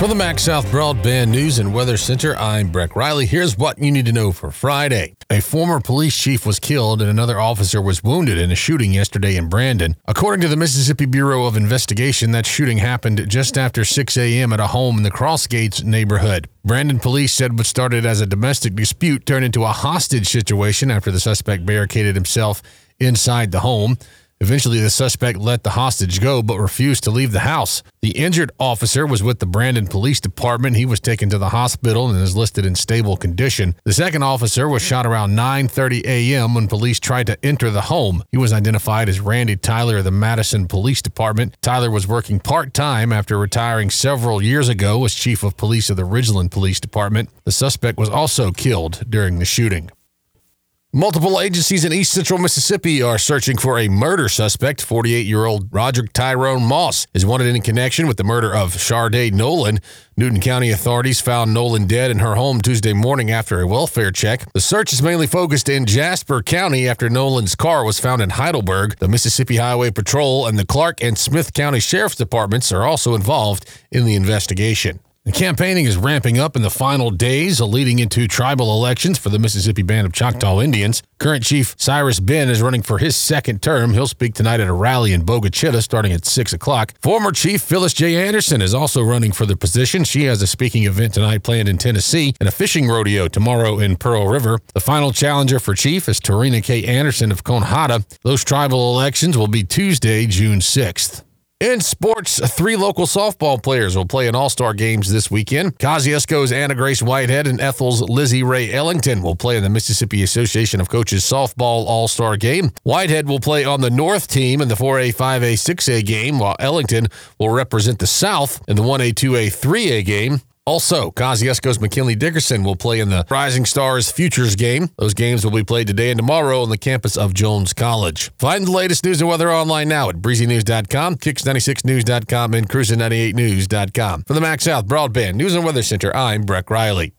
For the MaxxSouth Broadband News and Weather Center, I'm Breck Riley. Here's what you need to know for Friday. A former police chief was killed and another officer was wounded in a shooting yesterday in Brandon. According to the Mississippi Bureau of Investigation, that shooting happened just after 6 a.m. at a home in the Crossgates neighborhood. Brandon police said what started as a domestic dispute turned into a hostage situation after the suspect barricaded himself inside the home. Eventually, the suspect let the hostage go but refused to leave the house. The injured officer was with the Brandon Police Department. He was taken to the hospital and is listed in stable condition. The second officer was shot around 9:30 a.m. when police tried to enter the home. He was identified as Randy Tyler of the Madison Police Department. Tyler was working part-time after retiring several years ago as chief of police of the Ridgeland Police Department. The suspect was also killed during the shooting. Multiple agencies in east central Mississippi are searching for a murder suspect. 48 year old Roderick Tyrone Moss is wanted in connection with the murder of Sharday Nolan. Newton County authorities found Nolan dead in her home Tuesday morning after a welfare check. The search is mainly focused in Jasper County after Nolan's car was found in Heidelberg. The Mississippi Highway Patrol and the Clark and Smith County Sheriff's Departments are also involved in the investigation. The campaigning is ramping up in the final days leading into tribal elections for the Mississippi Band of Choctaw Indians. Current Chief Cyrus Ben is running for his second term. He'll speak tonight at a rally in Bogue Chitto starting at 6 o'clock. Former Chief Phyllis J. Anderson is also running for the position. She has a speaking event tonight planned in Tennessee and a fishing rodeo tomorrow in Pearl River. The final challenger for Chief is Tarina K. Anderson of Conehatta. Those tribal elections will be Tuesday, June 6th. In sports, three local softball players will play in All Star games this weekend. Kosciusko's Anna Grace Whitehead and Ethel's Lizzie Ray Ellington will play in the Mississippi Association of Coaches softball All Star game. Whitehead will play on the North team in the 4A, 5A, 6A game, while Ellington will represent the South in the 1A, 2A, 3A game. Also, Kosciusko's McKinley Dickerson will play in the Rising Stars Futures game. Those games will be played today and tomorrow on the campus of Jones College. Find the latest news and weather online now at breezynews.com, kicks96news.com, and cruiser98news.com. For the MaxxSouth Broadband News and Weather Center, I'm Breck Riley.